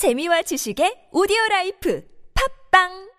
재미와 지식의 오디오 라이프. 팝빵!